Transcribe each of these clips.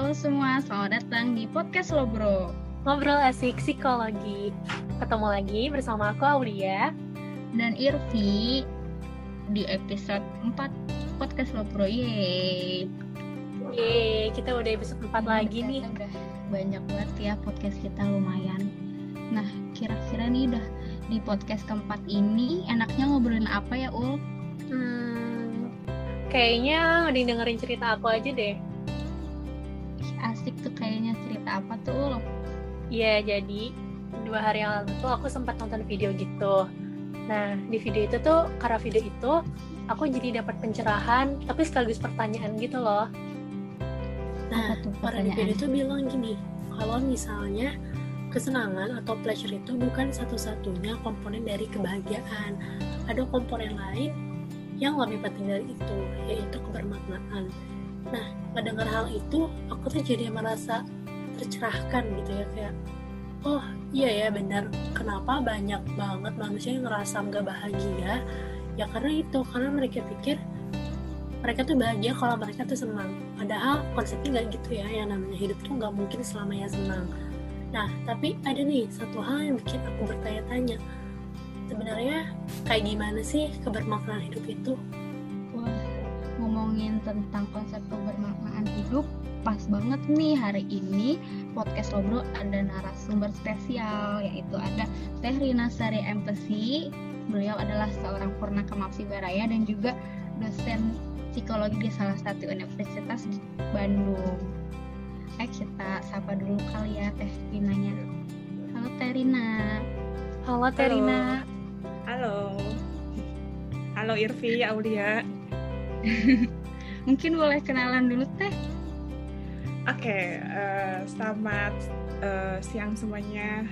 Halo semua, selamat datang di podcast lo bro Ngobrol asik psikologi. Ketemu lagi bersama aku Aulia. Dan Irvi Di episode 4 podcast lo bro Yeay. Yeay, kita udah episode 4 lagi nih. Udah banyak banget ya podcast kita lumayan. Nah, kira-kira nih udah di podcast keempat ini enaknya ngobrolin apa ya Ul? Hmm, kayaknya mending dengerin cerita aku aja deh asik tuh kayaknya cerita apa tuh lo? Iya, jadi dua hari yang lalu tuh aku sempat nonton video gitu. Nah, di video itu tuh, karena video itu, aku jadi dapat pencerahan, tapi sekaligus pertanyaan gitu loh. Nah, orang di video itu bilang gini, kalau misalnya kesenangan atau pleasure itu bukan satu-satunya komponen dari kebahagiaan. Ada komponen lain yang lebih penting dari itu, yaitu kebermaknaan. Nah, mendengar hal itu, aku tuh jadi merasa tercerahkan gitu ya, kayak, oh iya ya benar, kenapa banyak banget manusia yang ngerasa nggak bahagia? Ya karena itu, karena mereka pikir mereka tuh bahagia kalau mereka tuh senang. Padahal konsepnya nggak gitu ya, yang namanya hidup tuh nggak mungkin selamanya senang. Nah, tapi ada nih satu hal yang bikin aku bertanya-tanya. Sebenarnya kayak gimana sih kebermaknaan hidup itu? Hidup, pas banget nih hari ini podcast Lobro ada narasumber spesial yaitu ada Teh Rina Sari Empesi. Beliau adalah seorang purna kemapsi Baraya dan juga dosen psikologi di salah satu universitas di Bandung. Eh kita sapa dulu kali ya Teh Rinanya. Halo Teh Rina. Halo Teh Rina. Halo. Halo Irvi, Aulia. Mungkin boleh kenalan dulu Teh. Oke, okay, uh, selamat uh, siang semuanya.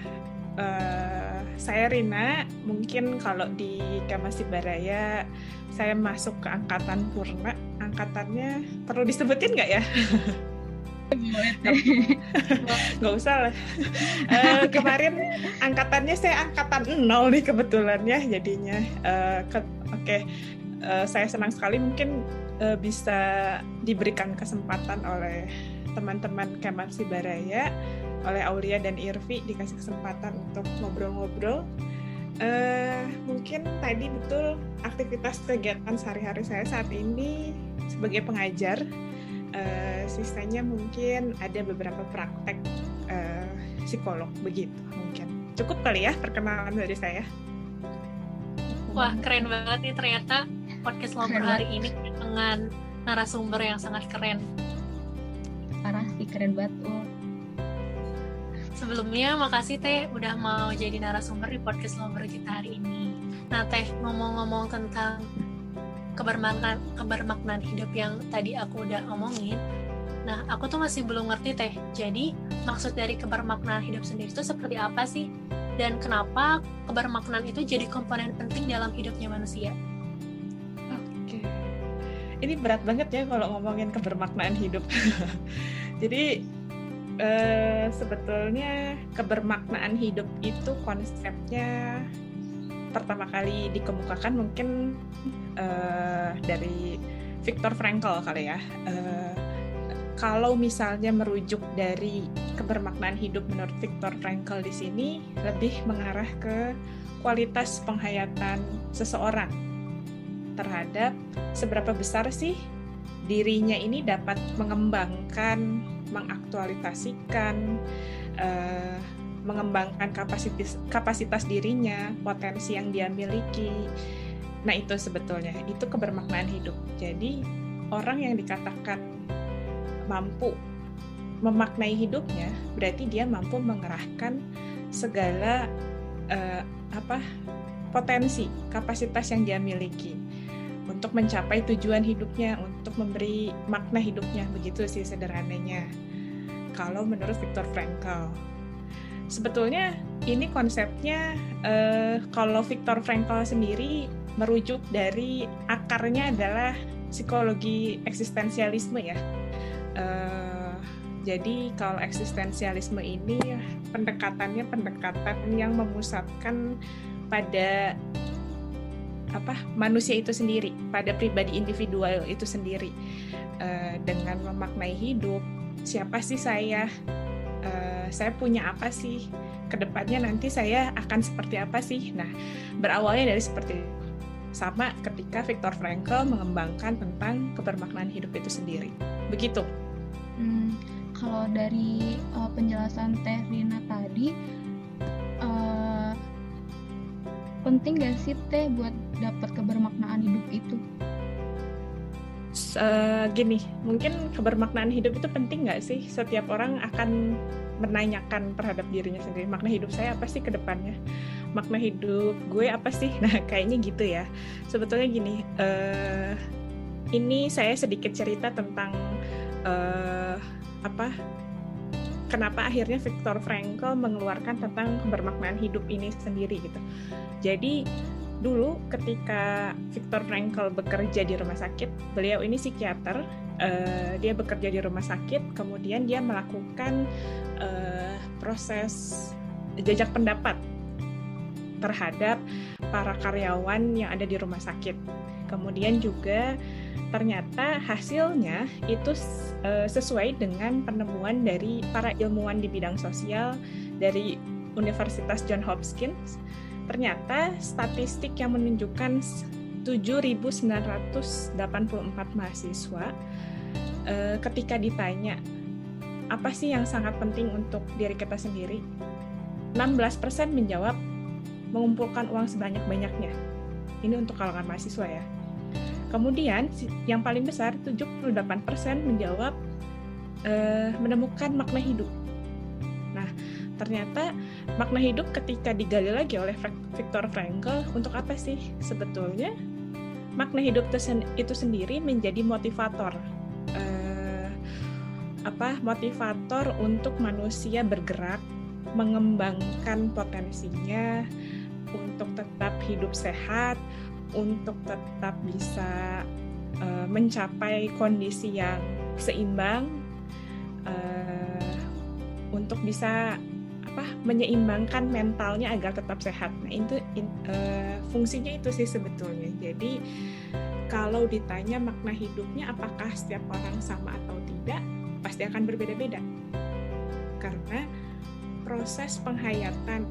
Uh, saya Rina. Mungkin kalau di Kamasi Baraya saya masuk ke angkatan purna. Angkatannya perlu disebutin nggak ya? nggak usah lah uh, kemarin angkatannya saya angkatan nol nih kebetulan ya jadinya uh, oke okay. uh, saya senang sekali mungkin uh, bisa diberikan kesempatan oleh teman-teman Kemansi Baraya oleh Aulia dan Irvi dikasih kesempatan untuk ngobrol-ngobrol. Uh, mungkin tadi betul aktivitas kegiatan sehari-hari saya saat ini sebagai pengajar. Uh, sisanya mungkin ada beberapa praktek uh, psikolog begitu mungkin. Cukup kali ya perkenalan dari saya. Wah keren banget nih ternyata podcast ngobrol hari ini dengan narasumber yang sangat keren. Parah sih keren banget oh. sebelumnya makasih teh udah mau jadi narasumber di podcast ngobrol kita hari ini. Nah teh ngomong-ngomong tentang kebermaknaan kebermaknaan hidup yang tadi aku udah omongin nah aku tuh masih belum ngerti teh. Jadi maksud dari kebermaknaan hidup sendiri itu seperti apa sih? Dan kenapa kebermaknaan itu jadi komponen penting dalam hidupnya manusia? oke ini berat banget ya kalau ngomongin kebermaknaan hidup jadi eh, sebetulnya kebermaknaan hidup itu konsepnya pertama kali dikemukakan mungkin uh, dari Viktor Frankl kali ya. Uh, kalau misalnya merujuk dari kebermaknaan hidup menurut Viktor Frankl di sini lebih mengarah ke kualitas penghayatan seseorang terhadap seberapa besar sih dirinya ini dapat mengembangkan, mengaktualisasikan uh, mengembangkan kapasitas kapasitas dirinya, potensi yang dia miliki. Nah, itu sebetulnya itu kebermaknaan hidup. Jadi, orang yang dikatakan mampu memaknai hidupnya, berarti dia mampu mengerahkan segala uh, apa potensi, kapasitas yang dia miliki untuk mencapai tujuan hidupnya, untuk memberi makna hidupnya. Begitu sih sederhananya. Kalau menurut Viktor Frankl sebetulnya ini konsepnya uh, kalau Viktor Frankl sendiri merujuk dari akarnya adalah psikologi eksistensialisme ya. Uh, jadi kalau eksistensialisme ini pendekatannya pendekatan yang memusatkan pada apa manusia itu sendiri, pada pribadi individual itu sendiri uh, dengan memaknai hidup siapa sih saya, uh, saya punya apa sih, ke depannya nanti saya akan seperti apa sih. Nah, berawalnya dari seperti sama ketika Viktor Frankl mengembangkan tentang kebermaknaan hidup itu sendiri. Begitu. Hmm, kalau dari uh, penjelasan Teh Rina tadi, penting gak sih Teh buat dapat kebermaknaan hidup itu? Uh, gini, mungkin kebermaknaan hidup itu penting nggak sih? Setiap orang akan menanyakan terhadap dirinya sendiri makna hidup saya apa sih ke depannya makna hidup gue apa sih nah kayaknya gitu ya sebetulnya gini uh, ini saya sedikit cerita tentang uh, apa kenapa akhirnya Viktor Frankl mengeluarkan tentang kebermaknaan hidup ini sendiri gitu jadi dulu ketika Viktor Frankl bekerja di rumah sakit beliau ini psikiater uh, dia bekerja di rumah sakit, kemudian dia melakukan uh, proses jajak pendapat terhadap para karyawan yang ada di rumah sakit. Kemudian juga ternyata hasilnya itu uh, sesuai dengan penemuan dari para ilmuwan di bidang sosial dari Universitas John Hopkins. Ternyata statistik yang menunjukkan 7.984 mahasiswa uh, ketika ditanya apa sih yang sangat penting untuk diri kita sendiri, 16% menjawab mengumpulkan uang sebanyak-banyaknya. Ini untuk kalangan mahasiswa ya. Kemudian yang paling besar 78% menjawab uh, menemukan makna hidup. Nah, ternyata makna hidup ketika digali lagi oleh Viktor Frankl untuk apa sih sebetulnya makna hidup itu sendiri menjadi motivator apa motivator untuk manusia bergerak mengembangkan potensinya untuk tetap hidup sehat untuk tetap bisa uh, mencapai kondisi yang seimbang uh, untuk bisa apa menyeimbangkan mentalnya agar tetap sehat. Nah itu in, uh, fungsinya itu sih sebetulnya. Jadi kalau ditanya makna hidupnya apakah setiap orang sama atau tidak, pasti akan berbeda-beda. Karena proses penghayatan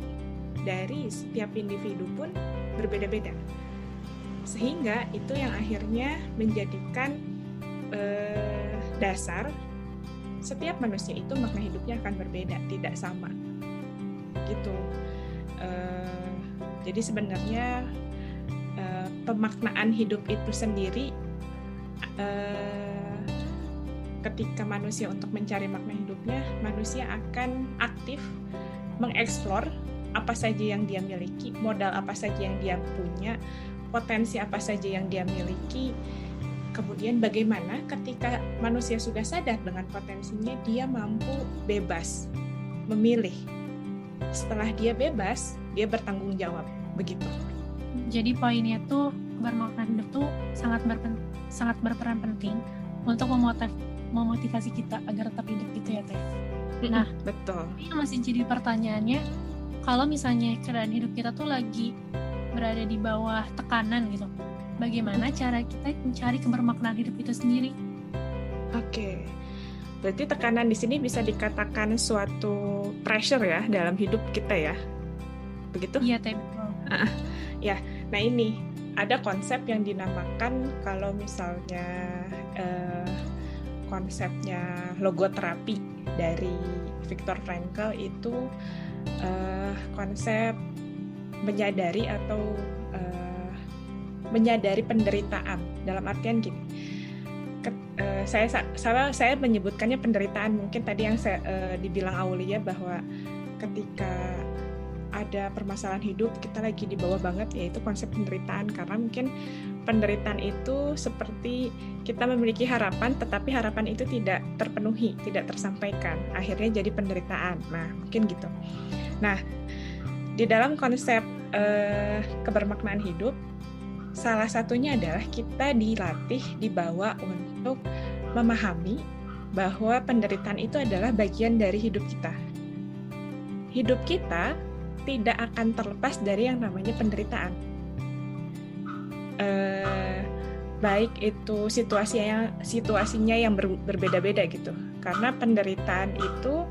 dari setiap individu pun berbeda-beda. Sehingga itu yang akhirnya menjadikan eh, dasar setiap manusia itu makna hidupnya akan berbeda, tidak sama. Gitu. Eh, jadi sebenarnya eh, pemaknaan hidup itu sendiri eh, ketika manusia untuk mencari makna hidupnya, manusia akan aktif mengeksplor apa saja yang dia miliki, modal apa saja yang dia punya, potensi apa saja yang dia miliki. Kemudian bagaimana ketika manusia sudah sadar dengan potensinya, dia mampu bebas memilih. Setelah dia bebas, dia bertanggung jawab. Begitu. Jadi poinnya tuh bermakna hidup tuh sangat berpen, sangat berperan penting untuk memotiv, memotivasi kita agar tetap hidup gitu ya teh nah betul ini masih jadi pertanyaannya kalau misalnya keadaan hidup kita tuh lagi berada di bawah tekanan gitu. Bagaimana cara kita mencari kebermaknaan hidup itu sendiri? Oke. Berarti tekanan di sini bisa dikatakan suatu pressure ya dalam hidup kita ya? Begitu? Iya teh betul. Ya nah ini ada konsep yang dinamakan kalau misalnya uh, konsepnya logoterapi dari Viktor Frankl itu uh, konsep menyadari atau uh, menyadari penderitaan dalam artian gini ke, uh, saya saya saya menyebutkannya penderitaan mungkin tadi yang saya uh, dibilang Aulia bahwa ketika ada permasalahan hidup kita lagi di bawah banget yaitu konsep penderitaan karena mungkin penderitaan itu seperti kita memiliki harapan tetapi harapan itu tidak terpenuhi, tidak tersampaikan. Akhirnya jadi penderitaan. Nah, mungkin gitu. Nah, di dalam konsep eh, kebermaknaan hidup salah satunya adalah kita dilatih dibawa untuk memahami bahwa penderitaan itu adalah bagian dari hidup kita. Hidup kita tidak akan terlepas dari yang namanya penderitaan. Eh, baik itu situasi yang situasinya yang ber, berbeda-beda gitu. karena penderitaan itu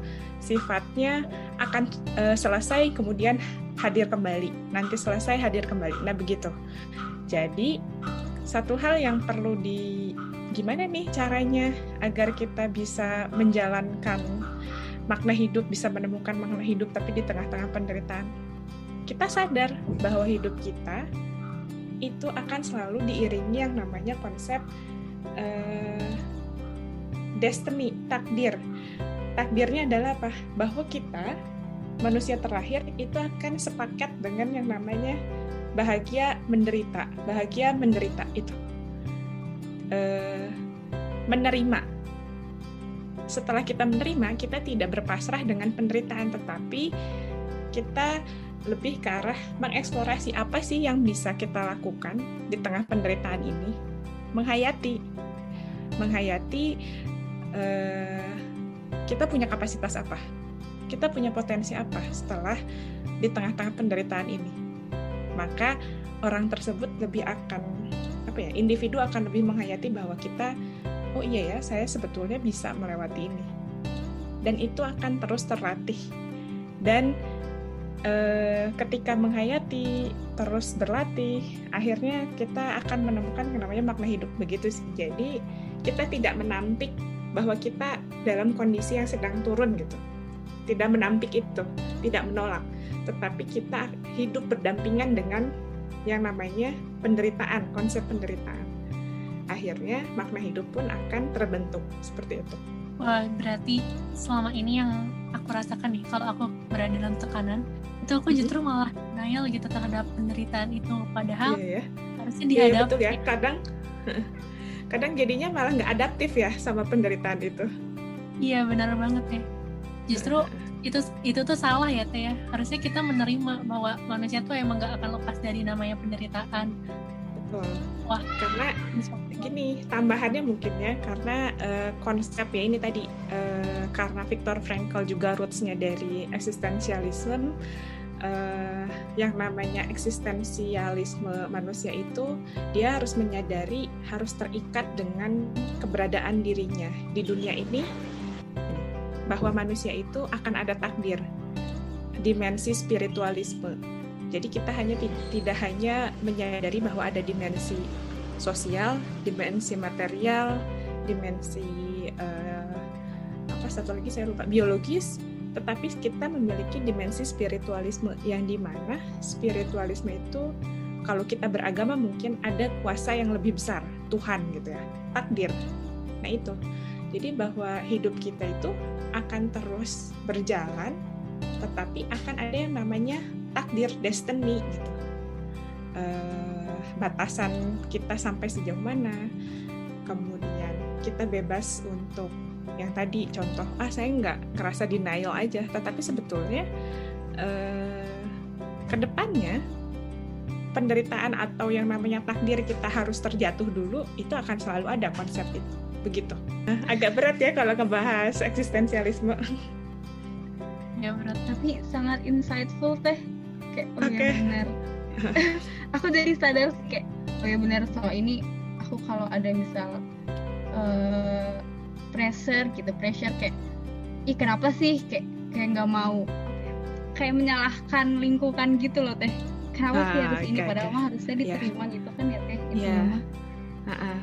sifatnya akan uh, selesai kemudian hadir kembali. Nanti selesai hadir kembali. Nah begitu. Jadi satu hal yang perlu di gimana nih caranya agar kita bisa menjalankan makna hidup bisa menemukan makna hidup tapi di tengah-tengah penderitaan? Kita sadar bahwa hidup kita itu akan selalu diiringi yang namanya konsep uh, destiny takdir takdirnya adalah apa? Bahwa kita manusia terakhir itu akan sepakat dengan yang namanya bahagia menderita, bahagia menderita itu e, menerima. Setelah kita menerima, kita tidak berpasrah dengan penderitaan, tetapi kita lebih ke arah mengeksplorasi apa sih yang bisa kita lakukan di tengah penderitaan ini, menghayati, menghayati. Eh, kita punya kapasitas apa? Kita punya potensi apa setelah di tengah-tengah penderitaan ini? Maka orang tersebut lebih akan apa ya? Individu akan lebih menghayati bahwa kita oh iya ya, saya sebetulnya bisa melewati ini. Dan itu akan terus terlatih. Dan eh, ketika menghayati terus berlatih, akhirnya kita akan menemukan yang namanya makna hidup begitu sih. Jadi kita tidak menampik bahwa kita dalam kondisi yang sedang turun gitu. Tidak menampik itu, tidak menolak, tetapi kita hidup berdampingan dengan yang namanya penderitaan, konsep penderitaan. Akhirnya makna hidup pun akan terbentuk seperti itu. Wah, berarti selama ini yang aku rasakan nih, kalau aku berada dalam tekanan, itu aku mm-hmm. justru malah denial gitu terhadap penderitaan itu. Padahal iya, ya. harusnya dihadapi. Iya, betul ya. Kadang kadang jadinya malah nggak adaptif ya sama penderitaan itu. Iya benar banget ya. Justru itu itu tuh salah ya teh ya. Harusnya kita menerima bahwa manusia tuh emang nggak akan lepas dari namanya penderitaan. Betul. Wah. Karena gini tambahannya mungkin ya karena uh, konsep ya ini tadi uh, karena Viktor Frankl juga rootsnya dari eksistensialisme uh, yang namanya eksistensialisme manusia itu dia harus menyadari harus terikat dengan keberadaan dirinya. Di dunia ini bahwa manusia itu akan ada takdir dimensi spiritualisme. Jadi kita hanya tidak hanya menyadari bahwa ada dimensi sosial dimensi material dimensi uh, apa satu lagi saya lupa biologis tetapi kita memiliki dimensi spiritualisme yang di mana spiritualisme itu kalau kita beragama mungkin ada kuasa yang lebih besar Tuhan gitu ya takdir. Nah itu. Jadi bahwa hidup kita itu akan terus berjalan tetapi akan ada yang namanya takdir destiny gitu. Uh, batasan kita sampai sejauh mana. Kemudian kita bebas untuk yang tadi contoh ah saya nggak ngerasa denial aja. Tetapi sebetulnya eh, ke depannya penderitaan atau yang namanya takdir kita harus terjatuh dulu itu akan selalu ada konsep itu. Begitu. Nah, agak berat ya kalau ngebahas eksistensialisme. Ya berat tapi sangat insightful teh. Kayak oh okay. ya benar aku dari sadar kayak oh ya benar soal ini aku kalau ada misal uh, pressure gitu pressure kayak ih kenapa sih kayak kayak nggak mau kayak menyalahkan lingkungan gitu loh teh kenapa ah, sih harus okay, ini padahal mah harusnya iya. diterima yeah. gitu kan ya teh itu yeah. uh -uh.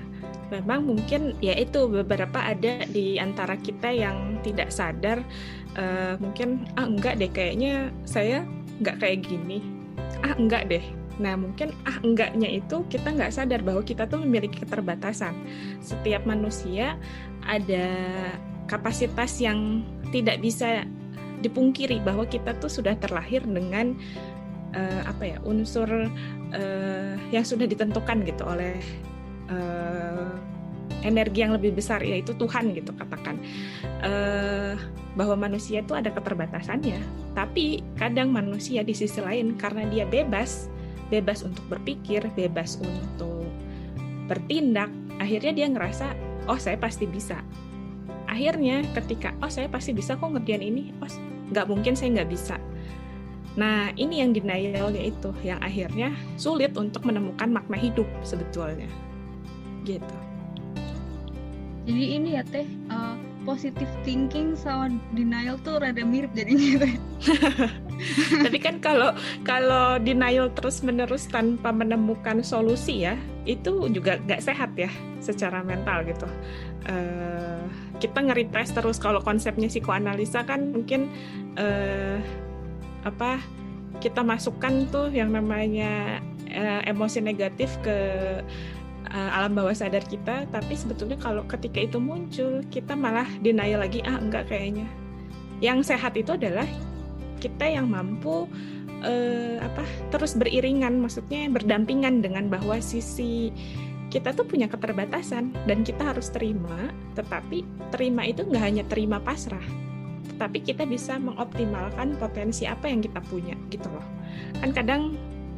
memang mungkin ya itu beberapa ada di antara kita yang tidak sadar uh, mungkin ah enggak deh kayaknya saya nggak kayak gini ah enggak deh Nah, mungkin ah enggaknya itu kita nggak sadar bahwa kita tuh memiliki keterbatasan. Setiap manusia ada kapasitas yang tidak bisa dipungkiri bahwa kita tuh sudah terlahir dengan uh, apa ya unsur uh, yang sudah ditentukan gitu oleh uh, energi yang lebih besar yaitu Tuhan gitu katakan uh, bahwa manusia itu ada keterbatasannya tapi kadang manusia di sisi lain karena dia bebas bebas untuk berpikir bebas untuk bertindak akhirnya dia ngerasa oh saya pasti bisa. Akhirnya ketika oh saya pasti bisa kok ngerjain ini oh nggak mungkin saya nggak bisa. Nah ini yang denialnya itu yang akhirnya sulit untuk menemukan makna hidup sebetulnya. Gitu. Jadi ini ya teh uh, positive thinking sama denial tuh rada mirip jadinya Tapi kan kalau kalau denial terus menerus tanpa menemukan solusi ya, itu juga nggak sehat ya secara mental gitu. Uh, kita nge-repress terus kalau konsepnya psikoanalisa kan mungkin uh, apa kita masukkan tuh yang namanya uh, emosi negatif ke uh, alam bawah sadar kita tapi sebetulnya kalau ketika itu muncul kita malah denial lagi ah enggak kayaknya yang sehat itu adalah kita yang mampu uh, apa terus beriringan maksudnya berdampingan dengan bahwa sisi kita tuh punya keterbatasan dan kita harus terima tetapi terima itu nggak hanya terima pasrah tetapi kita bisa mengoptimalkan potensi apa yang kita punya gitu loh. Kan kadang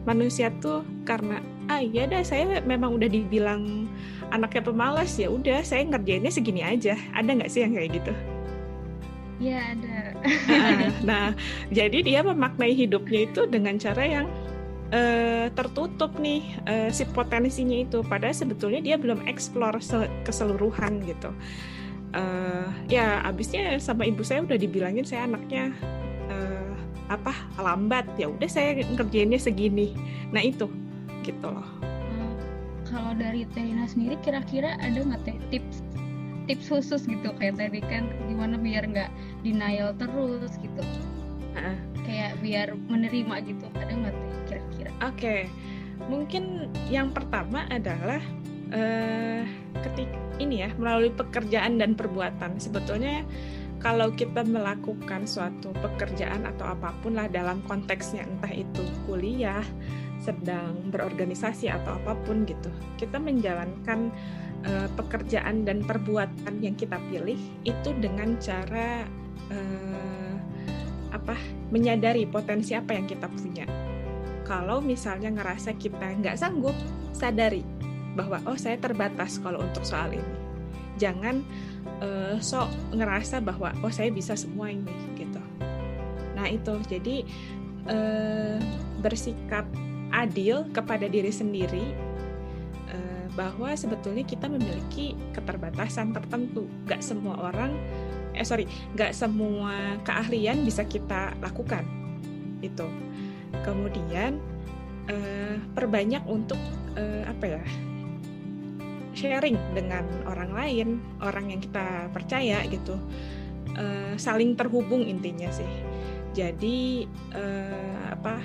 manusia tuh karena ah iya dah saya memang udah dibilang anaknya pemalas ya udah saya ngerjainnya segini aja. Ada nggak sih yang kayak gitu? Ya ada nah jadi dia memaknai hidupnya itu dengan cara yang uh, tertutup nih uh, si potensinya itu. Padahal sebetulnya dia belum eksplor keseluruhan gitu. Uh, ya abisnya sama ibu saya udah dibilangin saya anaknya uh, apa lambat. Ya udah saya ngerjainnya segini. Nah itu. Gitu loh. Uh, kalau dari Terina sendiri kira-kira ada nggak tips tips khusus gitu kayak tadi kan gimana biar nggak denial terus gitu uh. kayak biar menerima gitu ada nggak kira-kira oke okay. mungkin yang pertama adalah uh, ketik ini ya melalui pekerjaan dan perbuatan sebetulnya kalau kita melakukan suatu pekerjaan atau apa pun lah dalam konteksnya entah itu kuliah sedang berorganisasi atau apa pun gitu kita menjalankan uh, pekerjaan dan perbuatan yang kita pilih itu dengan cara uh, apa menyadari potensi apa yang kita punya. Kalau misalnya ngerasa kita nggak sanggup sadari bahwa oh saya terbatas kalau untuk soal ini. Jangan uh, sok ngerasa bahwa oh saya bisa semua ini gitu. Nah itu. Jadi uh, bersikap adil kepada diri sendiri bahwa sebetulnya kita memiliki keterbatasan tertentu gak semua orang eh sorry gak semua keahlian bisa kita lakukan itu kemudian uh, perbanyak untuk uh, apa ya sharing dengan orang lain, orang yang kita percaya gitu, uh, saling terhubung intinya sih. Jadi uh, apa?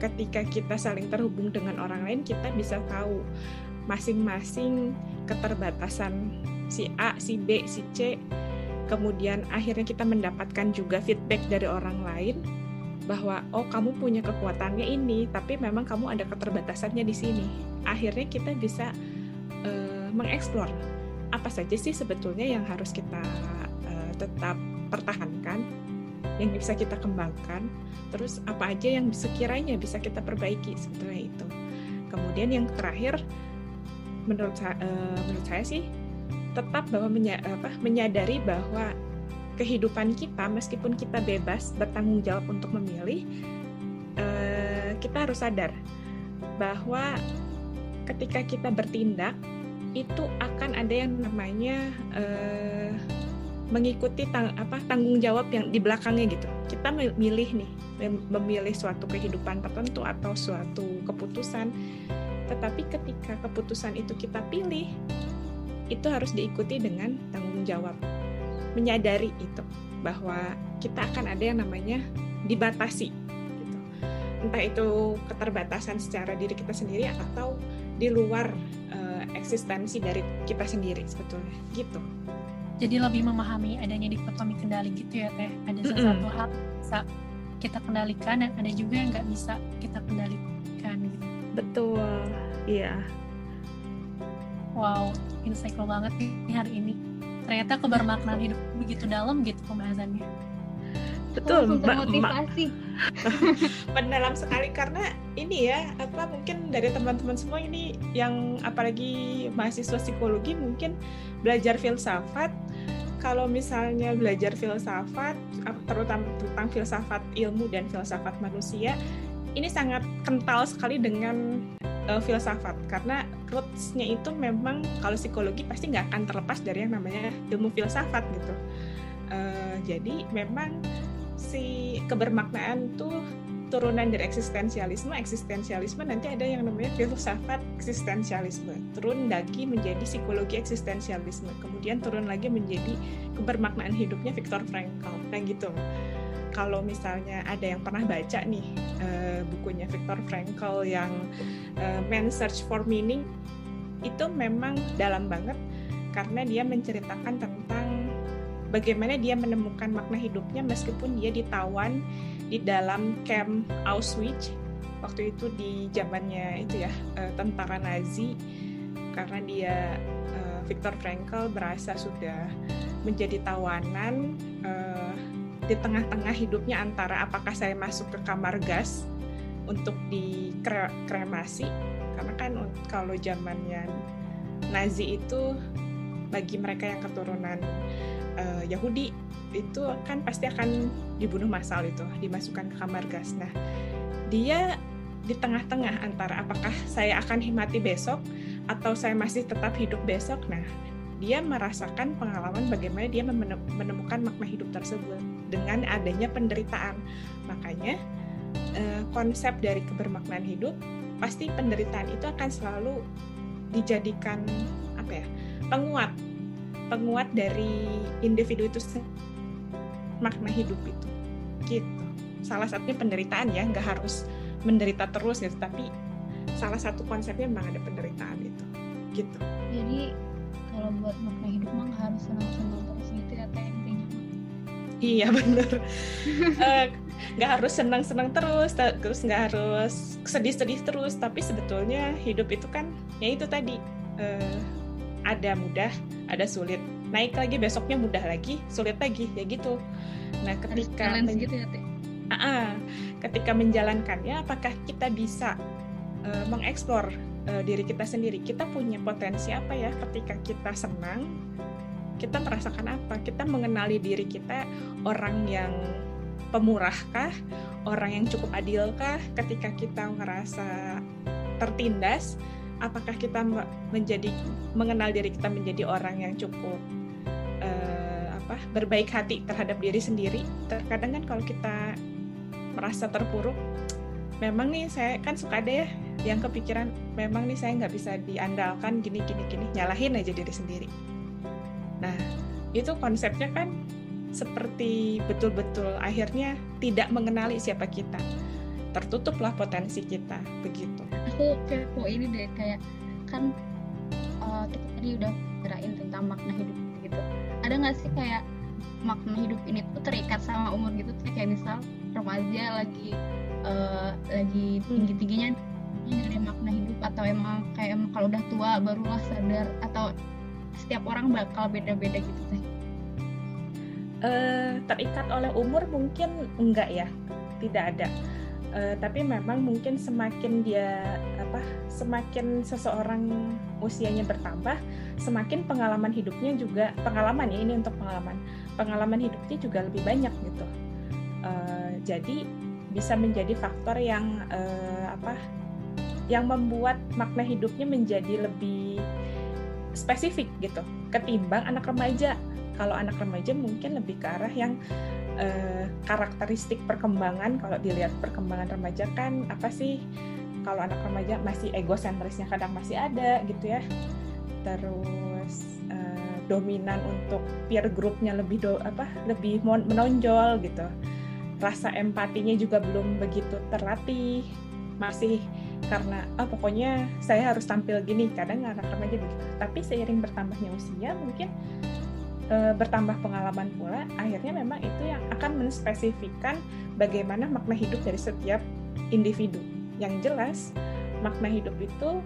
Ketika kita saling terhubung dengan orang lain, kita bisa tahu masing-masing keterbatasan si A, si B, si C. Kemudian akhirnya kita mendapatkan juga feedback dari orang lain bahwa oh kamu punya kekuatannya ini, tapi memang kamu ada keterbatasannya di sini. Akhirnya kita bisa uh, mengeksplor apa saja sih sebetulnya yang harus kita uh, tetap pertahankan, yang bisa kita kembangkan, terus apa aja yang sekiranya bisa kita perbaiki sebetulnya itu. Kemudian yang terakhir, menurut saya, uh, menurut saya sih tetap bahwa menya, apa, menyadari bahwa kehidupan kita meskipun kita bebas bertanggung jawab untuk memilih, uh, kita harus sadar bahwa ketika kita bertindak itu akan ada yang namanya uh, mengikuti tang apa tanggung jawab yang di belakangnya gitu. Kita memilih nih, memilih suatu kehidupan tertentu atau suatu keputusan. Tetapi ketika keputusan itu kita pilih, itu harus diikuti dengan tanggung jawab. Menyadari itu bahwa kita akan ada yang namanya dibatasi gitu. Entah itu keterbatasan secara diri kita sendiri atau di luar uh, eksistensi dari kita sendiri sebetulnya gitu jadi lebih memahami adanya dikotomi kendali gitu ya teh ada sesuatu mm -hmm. hal bisa kita kendalikan dan ada juga yang nggak bisa kita kendalikan gitu. Betul. Iya. Wow insightful banget nih hari ini. Ternyata kebermaknaan hidup begitu dalam gitu pembahasannya. Betul oh, motivasi mendalam sekali karena ini ya apa mungkin dari teman-teman semua ini yang apalagi mahasiswa psikologi mungkin belajar filsafat. Kalau misalnya belajar filsafat terutama tentang filsafat ilmu dan filsafat manusia ini sangat kental sekali dengan uh, filsafat. Karena rootsnya itu memang kalau psikologi pasti nggak akan terlepas dari yang namanya ilmu filsafat gitu. Uh, jadi memang si kebermaknaan tuh turunan dari eksistensialisme eksistensialisme nanti ada yang namanya filsafat eksistensialisme. Turun lagi menjadi psikologi eksistensialisme. Kemudian turun lagi menjadi kebermaknaan hidupnya Viktor Frankl. Nah gitu kalau misalnya ada yang pernah baca nih uh, bukunya Viktor Frankl yang uh, Man Search for Meaning itu memang dalam banget karena dia menceritakan tentang bagaimana dia menemukan makna hidupnya meskipun dia ditawan di dalam camp Auschwitz waktu itu di zamannya itu ya uh, tentara Nazi karena dia Viktor Frankl berasa sudah menjadi tawanan di tengah-tengah hidupnya antara apakah saya masuk ke kamar gas untuk dikremasi karena kan kalau zamannya Nazi itu bagi mereka yang keturunan uh, Yahudi itu kan pasti akan dibunuh massal itu dimasukkan ke kamar gas. Nah dia di tengah-tengah antara apakah saya akan mati besok atau saya masih tetap hidup besok. Nah dia merasakan pengalaman bagaimana dia menemukan makna hidup tersebut dengan adanya penderitaan. Makanya eh, konsep dari kebermaknaan hidup pasti penderitaan itu akan selalu dijadikan apa ya penguat. Penguat dari individu itu makna hidup itu. Gitu. Salah satunya penderitaan ya nggak harus menderita terus gitu tapi salah satu konsepnya memang ada penderitaan itu. Gitu. Jadi kalau buat makna hidup mah harus ya teh iya bener. Uh, nggak harus senang-senang terus terus nggak harus sedih-sedih terus tapi sebetulnya hidup itu kan ya itu tadi uh, ada mudah ada sulit. Naik lagi besoknya mudah lagi sulit lagi ya gitu. Nah ketika men gitu ya teh? Uh -uh, ketika menjalankannya apakah kita bisa uh, mengeksplor uh, diri kita sendiri? Kita punya potensi apa ya ketika kita senang kita merasakan apa? Kita mengenali diri kita orang yang pemurahkah, orang yang cukup adilkah ketika kita merasa tertindas, apakah kita menjadi mengenal diri kita menjadi orang yang cukup uh, apa berbaik hati terhadap diri sendiri. Terkadang kan kalau kita merasa terpuruk, memang nih saya kan suka ada ya yang kepikiran memang nih saya nggak bisa diandalkan gini gini gini nyalahin aja diri sendiri Nah, itu konsepnya kan seperti betul-betul akhirnya tidak mengenali siapa kita. Tertutuplah potensi kita, begitu. Aku kepo ini deh, kayak kan uh, kita tadi udah bicarain tentang makna hidup gitu. Ada nggak sih kayak makna hidup ini tuh terikat sama umur gitu? Kayak misal remaja lagi uh, lagi tinggi tingginya dari makna hidup atau emang kayak emang kalau udah tua barulah sadar atau setiap orang bakal beda-beda gitu teh uh, terikat oleh umur mungkin enggak ya? Tidak ada. Uh, tapi memang mungkin semakin dia apa semakin seseorang usianya bertambah semakin pengalaman hidupnya juga pengalaman ya ini untuk pengalaman. Pengalaman hidupnya juga lebih banyak gitu. Uh, jadi bisa menjadi faktor yang uh, apa yang membuat makna hidupnya menjadi lebih spesifik gitu. Ketimbang anak remaja. Kalau anak remaja mungkin lebih ke arah yang eh, karakteristik perkembangan. Kalau dilihat perkembangan remaja kan apa sih? Kalau anak remaja masih egosentrisnya kadang masih ada gitu ya. Terus eh, dominan untuk peer groupnya lebih do, apa lebih menonjol gitu. Rasa empatinya juga belum begitu terlatih. Masih karena ah pokoknya saya harus tampil gini kadang anak remaja begitu tapi seiring bertambahnya usia mungkin e, bertambah pengalaman pula akhirnya memang itu yang akan menspesifikkan bagaimana makna hidup dari setiap individu. Yang jelas makna hidup itu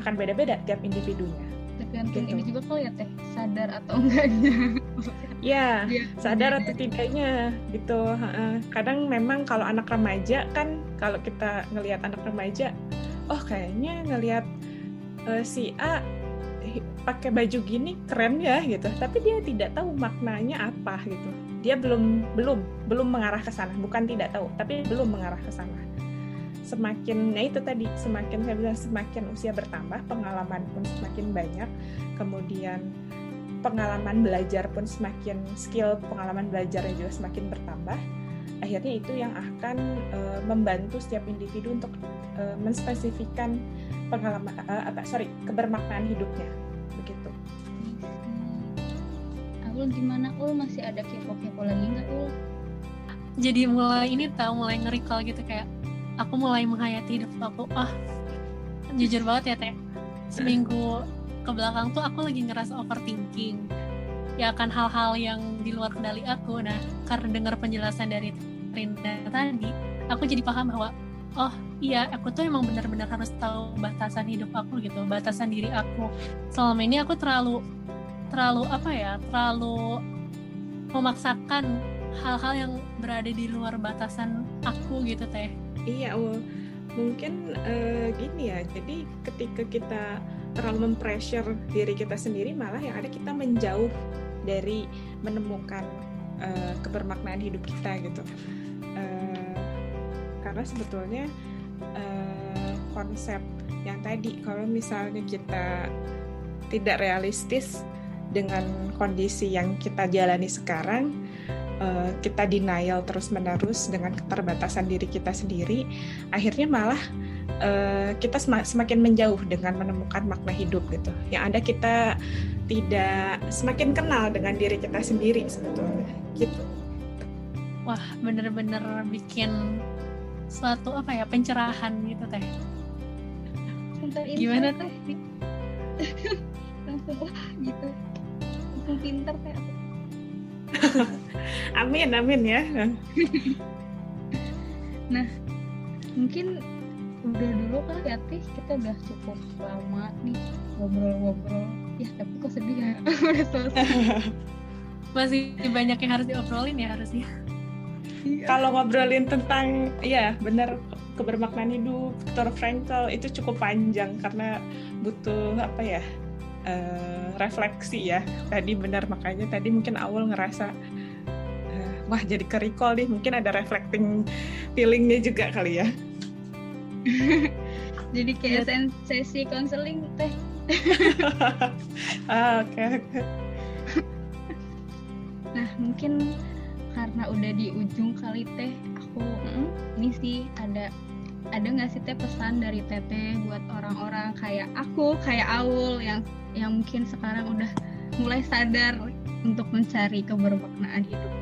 akan beda-beda tiap individunya. Tergantung gitu. ini juga kali ya teh. Sadar atau enggaknya ya, ya sadar atau tidaknya gitu. Kadang memang kalau anak remaja kan kalau kita ngelihat anak remaja oh kayaknya ngelihat uh, si A pakai baju gini keren ya gitu. Tapi dia tidak tahu maknanya apa gitu. Dia belum belum belum mengarah ke sana. Bukan tidak tahu tapi belum mengarah ke sana. Semakin ya itu tadi semakin saya bilang semakin usia bertambah pengalaman pun semakin banyak. Kemudian pengalaman belajar pun semakin skill pengalaman belajarnya juga semakin bertambah akhirnya itu yang akan uh, membantu setiap individu untuk uh, menspesifikkan pengalaman uh, apa sorry kebermaknaan hidupnya begitu. Ul gimana Ul masih ada kepo-kepo lagi nggak Ul? Jadi mulai ini tau mulai ngerikal gitu kayak aku mulai menghayati hidup aku ah jujur banget ya teh seminggu ke belakang tuh aku lagi ngerasa overthinking. Ya akan hal-hal yang di luar kendali aku. Nah karena dengar penjelasan dari Rinda tadi aku jadi paham bahwa oh iya aku tuh emang benar-benar harus tahu batasan hidup aku gitu batasan diri aku. Selama ini aku terlalu terlalu apa ya terlalu memaksakan hal-hal yang berada di luar batasan aku gitu teh. Iya well, mungkin uh, gini ya jadi ketika kita terlalu mempressure diri kita sendiri malah yang ada kita menjauh dari menemukan uh, kebermaknaan hidup kita gitu. Uh, karena sebetulnya uh, konsep yang tadi kalau misalnya kita tidak realistis dengan kondisi yang kita jalani sekarang kita denial terus menerus dengan keterbatasan diri kita sendiri akhirnya malah uh, kita semakin menjauh dengan menemukan makna hidup gitu. Yang ada kita tidak semakin kenal dengan diri kita sendiri sebetulnya gitu. Wah, bener-bener bikin suatu apa ya pencerahan gitu teh. Gimana teh? Langsung wah gitu. Langsung pinter teh. amin amin ya. nah, mungkin udah dulu kan ya Tih kita udah cukup lama nih ngobrol-ngobrol. Ya tapi kok sedih ya? Udah selesai. Masih banyak yang harus diobrolin ya harusnya. Iya. kalau ngobrolin tentang ya benar kebermaknaan hidup Viktor Frankl itu cukup panjang karena butuh apa ya uh, refleksi ya. Tadi benar makanya tadi mungkin awal ngerasa uh, wah jadi ke recall nih. Mungkin ada reflecting feelingnya juga kali ya jadi kayak ya. sesi konseling teh. Ah, oke oke. Nah mungkin karena udah di ujung kali teh aku mm, ini sih ada ada nggak sih teh pesan dari teteh buat orang-orang kayak aku kayak Aul yang yang mungkin sekarang udah mulai sadar untuk mencari kebermaknaan hidup?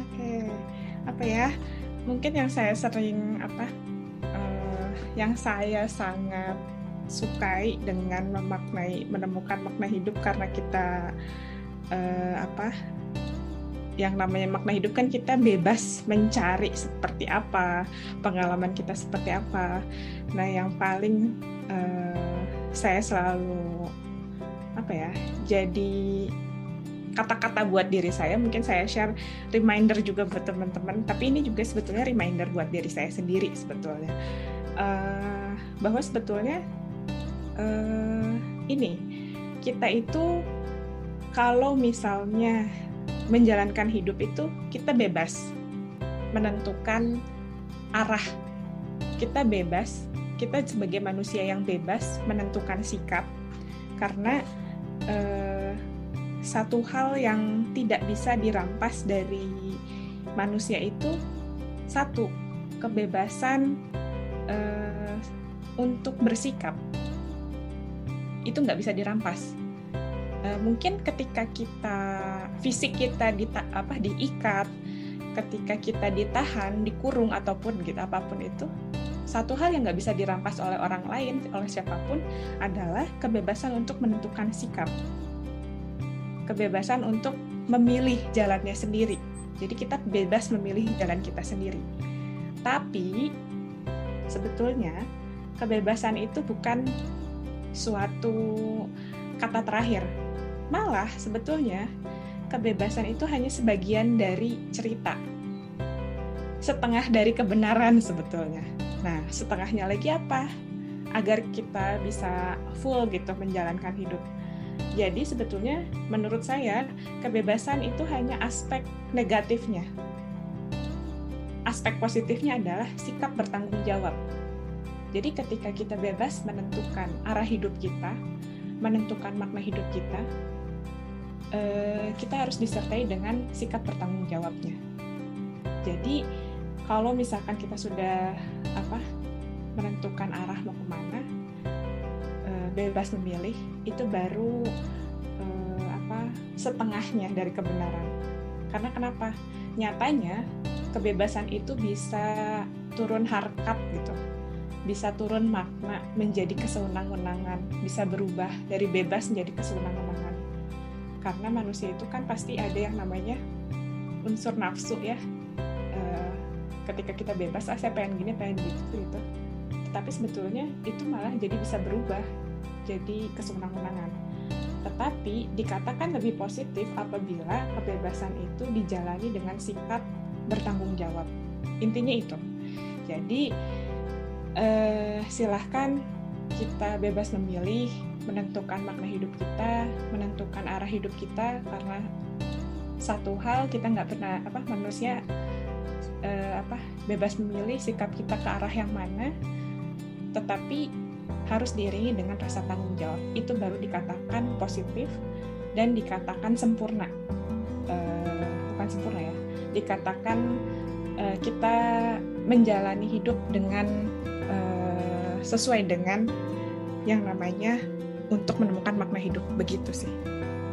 Oke apa ya? Mungkin yang saya sering apa yang saya sangat sukai dengan memaknai menemukan makna hidup karena kita uh, apa yang namanya makna hidup kan kita bebas mencari seperti apa pengalaman kita seperti apa. Nah yang paling uh, saya selalu apa ya jadi kata-kata buat diri saya mungkin saya share reminder juga buat teman-teman tapi ini juga sebetulnya reminder buat diri saya sendiri sebetulnya uh, bahwa sebetulnya uh, ini kita itu kalau misalnya menjalankan hidup itu kita bebas menentukan arah. Kita bebas kita sebagai manusia yang bebas menentukan sikap. Karena uh, satu hal yang tidak bisa dirampas dari manusia itu satu kebebasan uh, untuk bersikap itu nggak bisa dirampas. Uh, mungkin ketika kita fisik kita di apa diikat, ketika kita ditahan, dikurung ataupun gitu apa pun itu, satu hal yang nggak bisa dirampas oleh orang lain, oleh siapa pun adalah kebebasan untuk menentukan sikap, kebebasan untuk memilih jalannya sendiri. Jadi kita bebas memilih jalan kita sendiri. Tapi sebetulnya kebebasan itu bukan suatu kata terakhir. Malah sebetulnya kebebasan itu hanya sebagian dari cerita. Setengah dari kebenaran sebetulnya. Nah, setengahnya lagi apa? Agar kita bisa full gitu menjalankan hidup. Jadi sebetulnya menurut saya kebebasan itu hanya aspek negatifnya aspek positifnya adalah sikap bertanggung jawab. Jadi ketika kita bebas menentukan arah hidup kita, menentukan makna hidup kita, eh, kita harus disertai dengan sikap bertanggung jawabnya. Jadi kalau misalkan kita sudah apa menentukan arah mau ke mana, eh, bebas memilih, itu baru eh, apa setengahnya dari kebenaran. Karena kenapa? Nyatanya kebebasan itu bisa turun harkat gitu. Bisa turun makna menjadi kesewenang-wenangan bisa berubah dari bebas menjadi kesewenang-wenangan karena manusia itu kan pasti ada yang namanya unsur nafsu ya. E, ketika kita bebas ah saya pengen gini pengen gitu gitu. Tetapi sebetulnya itu malah jadi bisa berubah jadi kesewenang-wenangan tetapi dikatakan lebih positif apabila kebebasan itu dijalani dengan sikap bertanggung jawab. Intinya itu. Jadi eh, silahkan kita bebas memilih, menentukan makna hidup kita, menentukan arah hidup kita karena satu hal kita nggak pernah apa manusia eh, apa bebas memilih sikap kita ke arah yang mana, tetapi harus diiringi dengan rasa tanggung jawab. Itu baru dikatakan positif dan dikatakan sempurna. Eh, bukan sempurna ya, dikatakan uh, kita menjalani hidup dengan uh, sesuai dengan yang namanya untuk menemukan makna hidup begitu sih.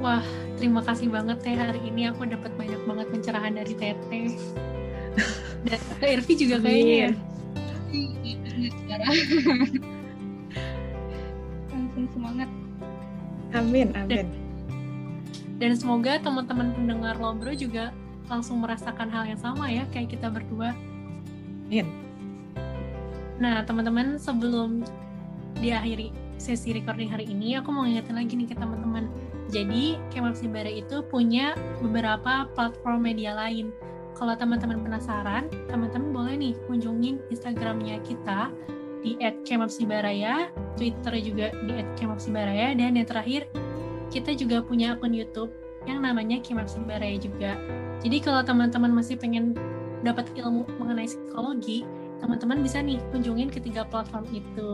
Wah, terima kasih banget teh hari ini aku dapat banyak banget pencerahan dari Tete. Dan Kak Irvi juga kayaknya ya. Langsung semangat. Amin, amin. Dan semoga teman-teman pendengar Lobro juga langsung merasakan hal yang sama ya kayak kita berdua. Amin. Nah, teman-teman sebelum diakhiri sesi recording hari ini, aku mau ngingetin lagi nih ke teman-teman. Jadi, Kemap Sibara itu punya beberapa platform media lain. Kalau teman-teman penasaran, teman-teman boleh nih kunjungin Instagramnya kita di @kemapsibaraya, Twitter juga di @kemapsibaraya, dan yang terakhir kita juga punya akun YouTube yang namanya Kemapsibaraya juga. Jadi kalau teman-teman masih pengen dapat ilmu mengenai psikologi, teman-teman bisa nih kunjungin ketiga platform itu.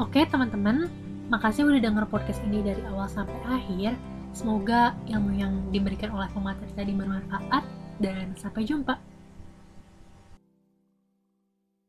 Oke teman-teman, makasih udah denger podcast ini dari awal sampai akhir. Semoga ilmu yang diberikan oleh pemateri tadi bermanfaat dan sampai jumpa.